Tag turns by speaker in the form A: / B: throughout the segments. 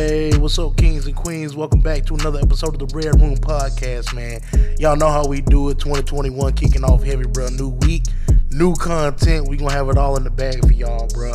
A: Hey, what's up, kings and queens? Welcome back to another episode of the Red Room Podcast, man. Y'all know how we do it. 2021 kicking off heavy, bro. New week, new content. We gonna have it all in the bag for y'all, bro.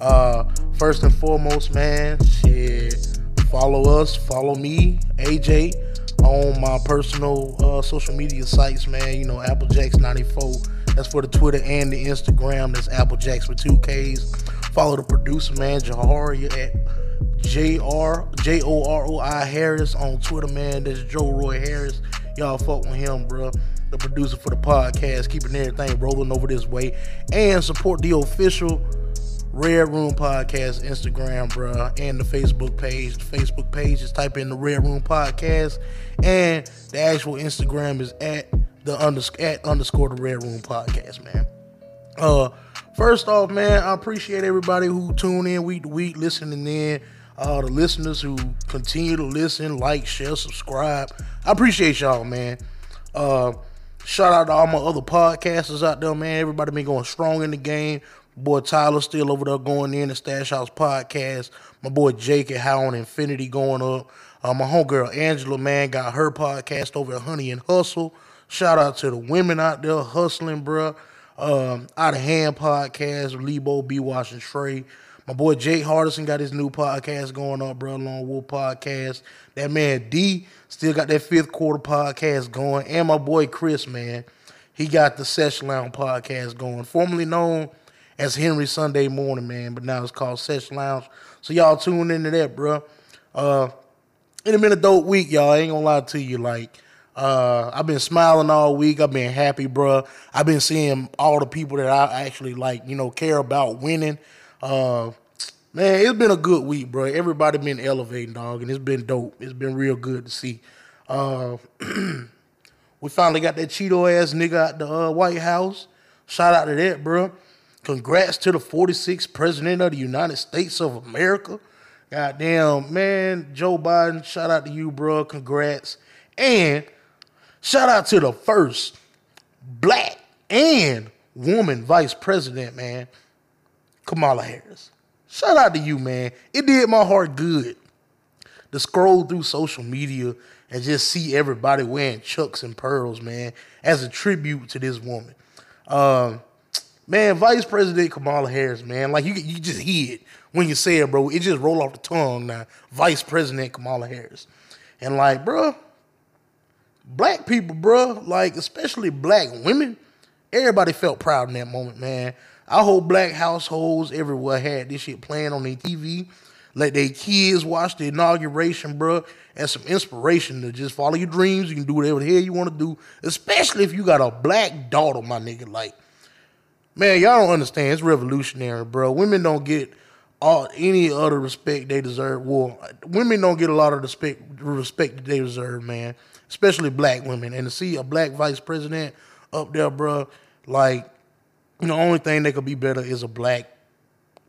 A: Uh, first and foremost, man, shit. Follow us, follow me, AJ, on my personal uh, social media sites, man. You know, Applejacks94. That's for the Twitter and the Instagram. That's Applejacks with two Ks. Follow the producer, man, Jahari at J R J O R O I Harris on Twitter, man. That's Joe Roy Harris. Y'all fuck with him, bro. The producer for the podcast, keeping everything rolling over this way. And support the official Red Room Podcast Instagram, bro, and the Facebook page. The Facebook page is type in the Red Room Podcast, and the actual Instagram is at the underscore at underscore the Red Room Podcast, man. Uh, first off, man, I appreciate everybody who tune in week to week, listening in. Uh, the listeners who continue to listen, like, share, subscribe. I appreciate y'all, man. Uh, shout out to all my other podcasters out there, man. Everybody been going strong in the game. Boy Tyler still over there going in the Stash House podcast. My boy Jake at How on Infinity going up. Uh, my homegirl Angela, man, got her podcast over at Honey and Hustle. Shout out to the women out there hustling, bruh. Um, out of Hand podcast, Lebo, B. Wash, and Trey. My boy Jake Hardison got his new podcast going up, bro. Long Wolf podcast. That man D still got that fifth quarter podcast going. And my boy Chris, man, he got the Session Lounge podcast going, formerly known as Henry Sunday Morning, man, but now it's called Session Lounge. So y'all tune into that, bro. Uh, it been a dope week, y'all. I ain't gonna lie to you, like. Uh, I've been smiling all week. I've been happy, bro. I've been seeing all the people that I actually like, you know, care about winning. Uh, man, it's been a good week, bro. Everybody been elevating, dog, and it's been dope. It's been real good to see. Uh, we finally got that Cheeto ass nigga at the uh, White House. Shout out to that, bro. Congrats to the 46th president of the United States of America. Goddamn, man, Joe Biden. Shout out to you, bro. Congrats. And shout out to the first black and woman vice president, man. Kamala Harris. Shout out to you, man. It did my heart good to scroll through social media and just see everybody wearing chucks and pearls, man, as a tribute to this woman. Um, man, Vice President Kamala Harris, man, like you you just hear it when you say it, bro. It just roll off the tongue now. Vice President Kamala Harris, and like, bro, black people, bro, like especially black women, everybody felt proud in that moment, man. I hope black households everywhere had this shit playing on their TV. Let their kids watch the inauguration, bro, and some inspiration to just follow your dreams. You can do whatever the hell you want to do, especially if you got a black daughter, my nigga. Like, man, y'all don't understand. It's revolutionary, bro. Women don't get all any other respect they deserve. Well, women don't get a lot of respect respect they deserve, man. Especially black women. And to see a black vice president up there, bro, like the only thing that could be better is a black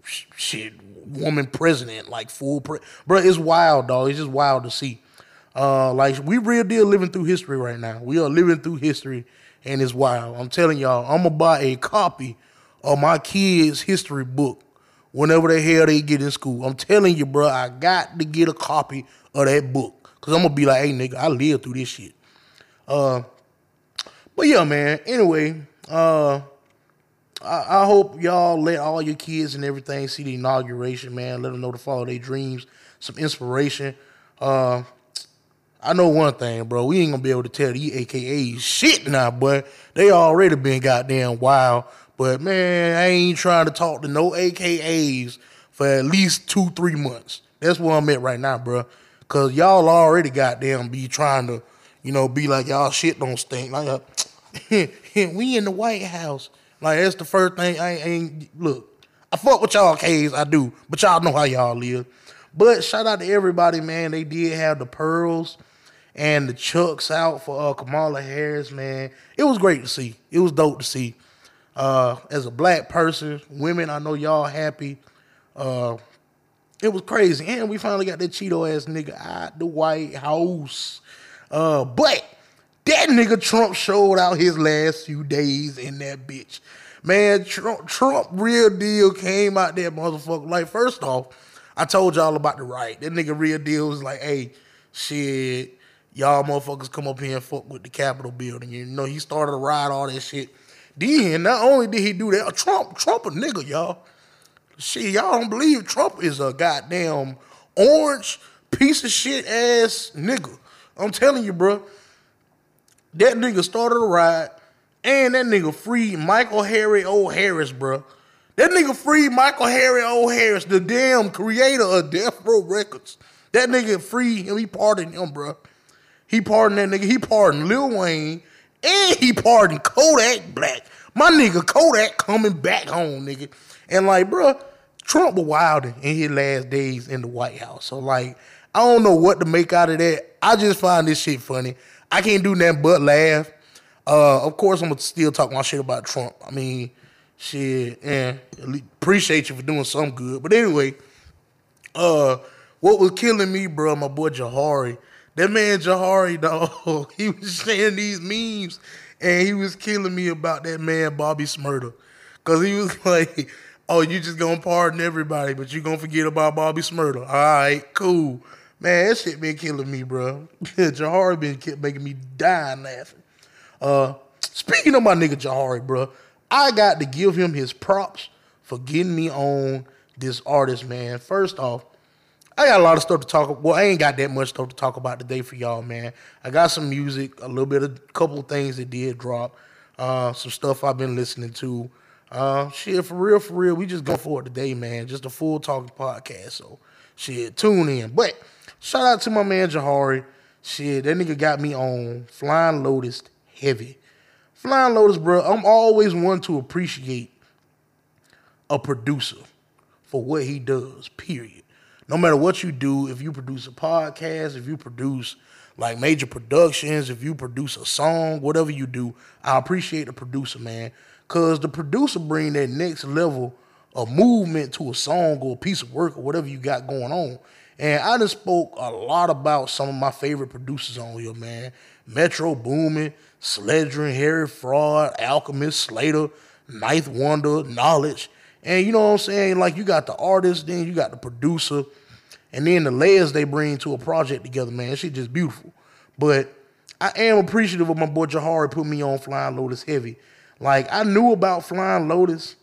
A: sh- shit woman president, like full pre- bro. It's wild, dog. It's just wild to see. Uh, like we real deal living through history right now. We are living through history, and it's wild. I'm telling y'all, I'm gonna buy a copy of my kids' history book whenever the hell they get in school. I'm telling you, bro, I got to get a copy of that book because I'm gonna be like, hey, nigga, I lived through this shit. Uh, but yeah, man. Anyway, uh. I, I hope y'all let all your kids and everything see the inauguration, man. Let them know to follow their dreams, some inspiration. Uh, I know one thing, bro. We ain't gonna be able to tell the AKAs shit now, but they already been goddamn wild. But man, I ain't trying to talk to no AKAs for at least two, three months. That's where I'm at right now, bro. Cause y'all already goddamn be trying to, you know, be like y'all shit don't stink. Like, we in the White House. Like that's the first thing I ain't look. I fuck with y'all K's, I do, but y'all know how y'all live. But shout out to everybody, man. They did have the pearls and the chucks out for uh, Kamala Harris, man. It was great to see. It was dope to see. Uh, as a black person, women, I know y'all happy. Uh, it was crazy, and we finally got that Cheeto ass nigga out the White House. Uh, but that nigga Trump showed out his last few days in that bitch. Man, Trump, Trump real deal came out that motherfucker. Like, first off, I told y'all about the right. That nigga real deal was like, hey, shit, y'all motherfuckers come up here and fuck with the Capitol building. You know, he started to ride all that shit. Then not only did he do that, uh, Trump, Trump a nigga, y'all. Shit, y'all don't believe Trump is a goddamn orange piece of shit ass nigga. I'm telling you, bro. That nigga started a ride, and that nigga freed Michael Harry O. Harris, bro. That nigga freed Michael Harry O. Harris, the damn creator of Death Row Records. That nigga freed him. He pardoned him, bro. He pardoned that nigga. He pardoned Lil Wayne, and he pardoned Kodak Black. My nigga Kodak coming back home, nigga. And like, bro, Trump was wilding in his last days in the White House. So like, I don't know what to make out of that. I just find this shit funny. I can't do nothing but laugh. Uh, of course, I'm gonna still talk my shit about Trump. I mean, shit, and appreciate you for doing some good. But anyway, uh, what was killing me, bro? My boy Jahari. That man Jahari, dog. He was sharing these memes, and he was killing me about that man Bobby Shmurda, cause he was like, "Oh, you just gonna pardon everybody, but you gonna forget about Bobby Shmurda." All right, cool. Man, that shit been killing me, bro. Jahari been making me dying laughing. Uh, speaking of my nigga Jahari, bro, I got to give him his props for getting me on this artist, man. First off, I got a lot of stuff to talk. About. Well, I ain't got that much stuff to talk about today for y'all, man. I got some music, a little bit of a couple of things that did drop, uh, some stuff I've been listening to. Uh, shit, for real, for real, we just go for it today, man. Just a full talking podcast. So, shit, tune in. But shout out to my man Jahari. Shit, that nigga got me on Flying Lotus heavy. Flying Lotus, bro, I'm always one to appreciate a producer for what he does, period. No matter what you do, if you produce a podcast, if you produce like major productions, if you produce a song, whatever you do, I appreciate the producer, man. Cause the producer bring that next level of movement to a song or a piece of work or whatever you got going on. And I just spoke a lot about some of my favorite producers on here, man. Metro Boomin, Sledgren, Harry Fraud, Alchemist, Slater, Ninth Wonder, Knowledge. And you know what I'm saying? Like you got the artist, then you got the producer, and then the layers they bring to a project together, man. Shit just beautiful. But I am appreciative of my boy Jahari put me on Flying Lotus heavy. Like I knew about Flying Lotus,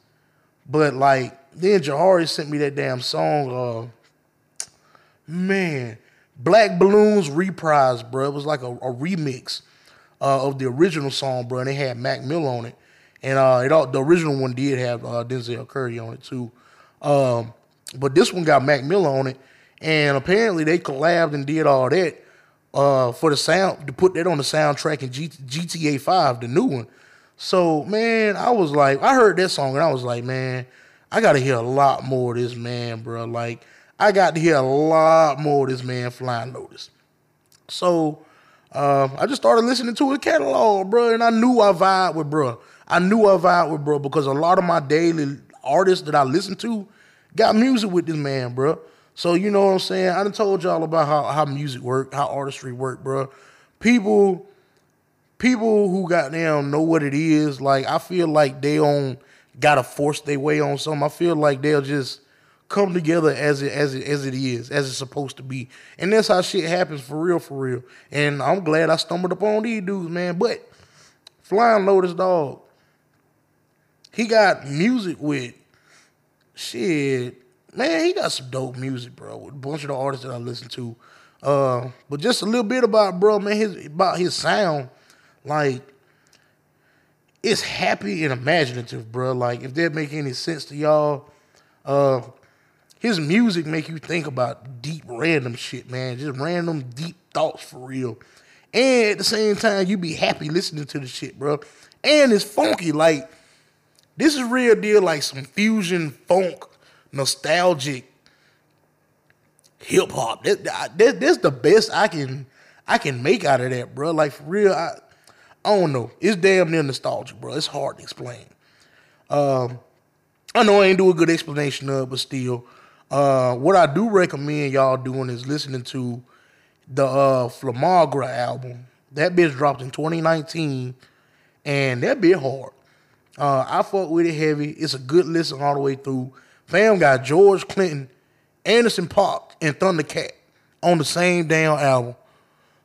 A: but like then Jahari sent me that damn song. Uh, man, Black Balloons reprise, bro. It was like a, a remix uh, of the original song, bro. And they had Mac Mill on it, and uh, it all the original one did have uh, Denzel Curry on it too. Um, but this one got Mac Miller on it, and apparently they collabed and did all that uh, for the sound to put that on the soundtrack in G- GTA Five, the new one. So man, I was like, I heard that song and I was like, man, I got to hear a lot more of this man, bro. Like I got to hear a lot more of this man Flying Lotus. So um, I just started listening to his catalog, bro, and I knew I vibe with bro. I knew I vibe with bro because a lot of my daily artists that I listen to got music with this man, bro. So you know what I'm saying? I done told y'all about how, how music work, how artistry work, bro. People, people who got them know what it is. Like I feel like they don't gotta force their way on something. I feel like they'll just come together as it as it as it is, as it's supposed to be. And that's how shit happens for real, for real. And I'm glad I stumbled upon these dudes, man. But Flying Lotus Dog, he got music with shit. Man, he got some dope music, bro. With a bunch of the artists that I listen to. Uh, but just a little bit about bro, man, his about his sound, like it's happy and imaginative, bro. Like if that make any sense to y'all, uh, his music make you think about deep random shit, man. Just random deep thoughts for real. And at the same time, you be happy listening to the shit, bro. And it's funky. Like, this is real deal, like some fusion funk, nostalgic hip hop. This, this, this the best I can I can make out of that, bro. Like for real, I I don't know. It's damn near nostalgic, bro. It's hard to explain. Um, I know I ain't do a good explanation of, but still, uh, what I do recommend y'all doing is listening to the uh, Flamagra album. That bitch dropped in 2019, and that bit hard. Uh, I fuck with it heavy. It's a good listen all the way through. Fam got George Clinton Anderson .Paak, and Thundercat on the same damn album.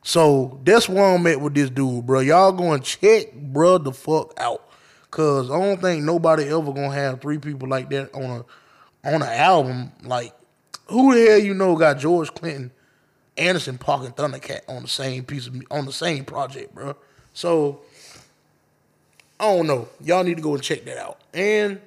A: So that's where I'm at with this dude, bro. Y'all going to check, bro, the fuck out. Cause I don't think nobody ever gonna have three people like that on a on an album. Like, who the hell you know got George Clinton, Anderson .Paak, and Thundercat on the same piece of on the same project, bro? So I don't know. Y'all need to go and check that out. And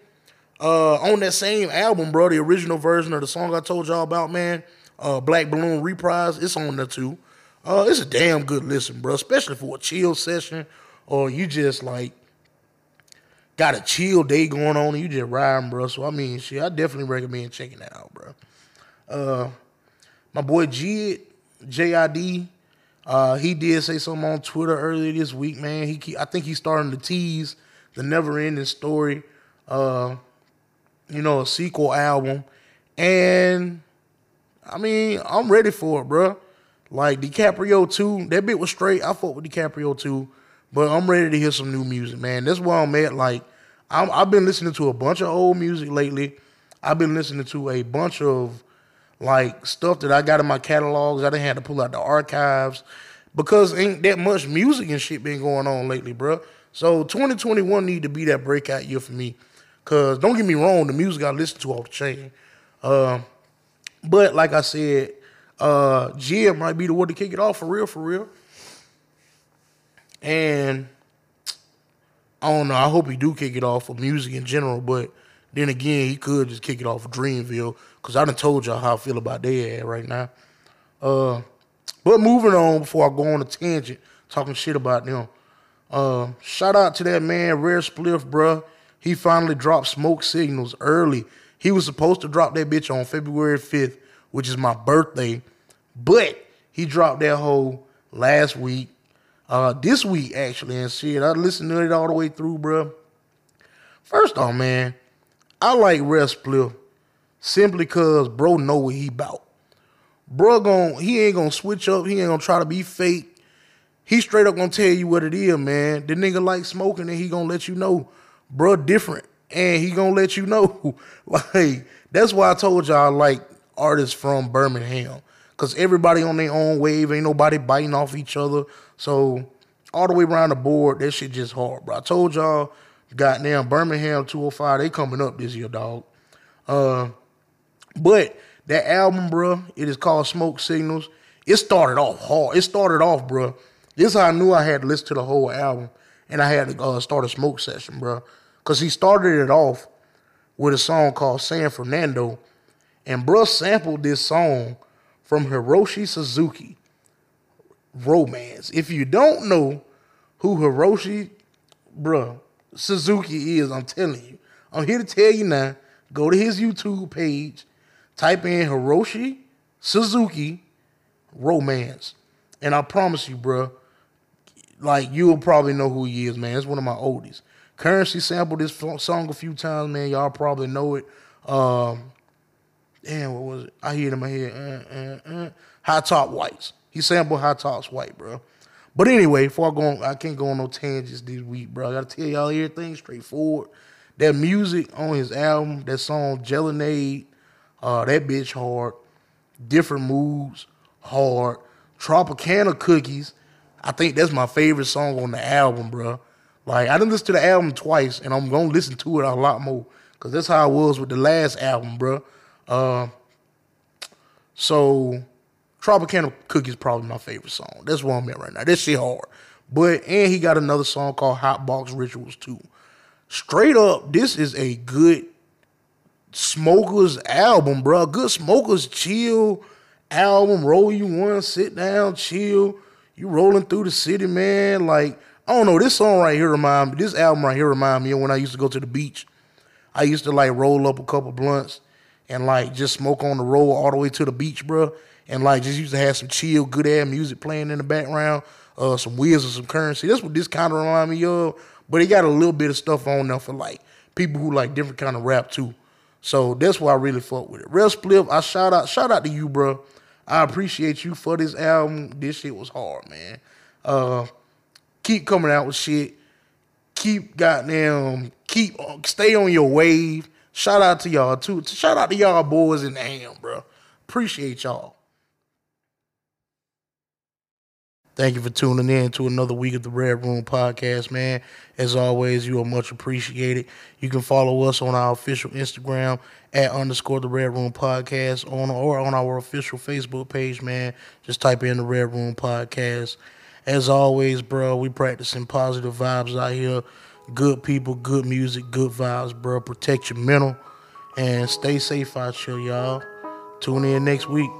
A: uh, on that same album, bro, the original version of the song I told y'all about, man, uh, Black Balloon Reprise, it's on there too. Uh, it's a damn good listen, bro, especially for a chill session or you just like got a chill day going on and you just riding, bro. So I mean, shit, I definitely recommend checking that out, bro. Uh, my boy Jid, JID, uh, he did say something on Twitter earlier this week, man. He, I think he's starting to tease the never ending story, uh, you know, a sequel album. And I mean, I'm ready for it, bro. Like DiCaprio too, that bit was straight. I fought with DiCaprio too. But I'm ready to hear some new music, man. That's where I'm at. Like, i have been listening to a bunch of old music lately. I've been listening to a bunch of like stuff that I got in my catalogs. I didn't have to pull out the archives because ain't that much music and shit been going on lately, bro. So 2021 need to be that breakout year for me. Cause don't get me wrong, the music I listen to off the chain. Uh, but like I said, uh, Jid might be the one to kick it off for real, for real. And I don't know. I hope he do kick it off for music in general, but then again, he could just kick it off for Dreamville because I done told y'all how I feel about their right now. Uh, but moving on before I go on a tangent talking shit about them. Uh, shout out to that man, Rare Spliff, bruh. He finally dropped Smoke Signals early. He was supposed to drop that bitch on February 5th, which is my birthday, but he dropped that whole last week uh, this week actually, and shit, I listened to it all the way through, bro. First off, man, I like Spliff simply cause bro know what he about. Bro gon' he ain't gonna switch up, he ain't gonna try to be fake. He straight up gonna tell you what it is, man. The nigga like smoking and he gonna let you know, bro, different. And he gonna let you know. like, that's why I told y'all I like artists from Birmingham. Cause everybody on their own wave, ain't nobody biting off each other. So all the way around the board, that shit just hard, bro. I told y'all, goddamn Birmingham 205, they coming up this year, dog. Uh, but that album, bro, it is called Smoke Signals. It started off hard. It started off, bro. This is how I knew I had to listen to the whole album, and I had to uh, start a smoke session, bro. Cause he started it off with a song called San Fernando, and bro sampled this song from Hiroshi Suzuki romance. If you don't know who Hiroshi, bruh, Suzuki is, I'm telling you. I'm here to tell you now. Go to his YouTube page, type in Hiroshi Suzuki romance. And I promise you, bruh, like you'll probably know who he is, man. It's one of my oldies. Curren$y sampled this song a few times, man. Y'all probably know it. Um, damn, what was it? I hear it in my head. Uh, uh, uh. High top whites. He sampled High Tops White, bro. But anyway, before I go on, I can't go on no tangents this week, bro. I gotta tell y'all everything straightforward. That music on his album, that song Gelinade, uh, that bitch hard. Different moods, hard. Tropicana Cookies. I think that's my favorite song on the album, bro. Like I didn't listen to the album twice, and I'm gonna listen to it a lot more. Cause that's how I was with the last album, bro. Uh, so Tropicana Cookie is probably my favorite song. That's where I'm at right now. This shit hard. But and he got another song called Hot Box Rituals too. Straight up, this is a good smokers album, bro. Good smokers chill album. Roll you one, sit down, chill. You rolling through the city, man. Like I don't know. This song right here remind me. This album right here remind me of when I used to go to the beach. I used to like roll up a couple blunts and like just smoke on the road all the way to the beach, bro and like just used to have some chill, good ass music playing in the background, uh, some wheels and some Curren$y. That's what this kind of remind me of. But it got a little bit of stuff on there for like people who like different kind of rap too. So that's why I really fuck with it. Rare Spliff, I shout out, shout out to you, bro. I appreciate you for this album. This shit was hard, man. Uh, keep coming out with shit. Keep goddamn, keep stay on your wave. Shout out to y'all too. Shout out to y'all boys in the ham, bro. Appreciate y'all. Thank you for tuning in to another week of the Red Room Podcast, man. As always, you are much appreciated. You can follow us on our official Instagram at underscore the Red Room Podcast on or on our official Facebook page, man. Just type in the Red Room Podcast. As always, bro, we practicing positive vibes out here. Good people, good music, good vibes, bro. Protect your mental and stay safe out here, y'all. Tune in next week.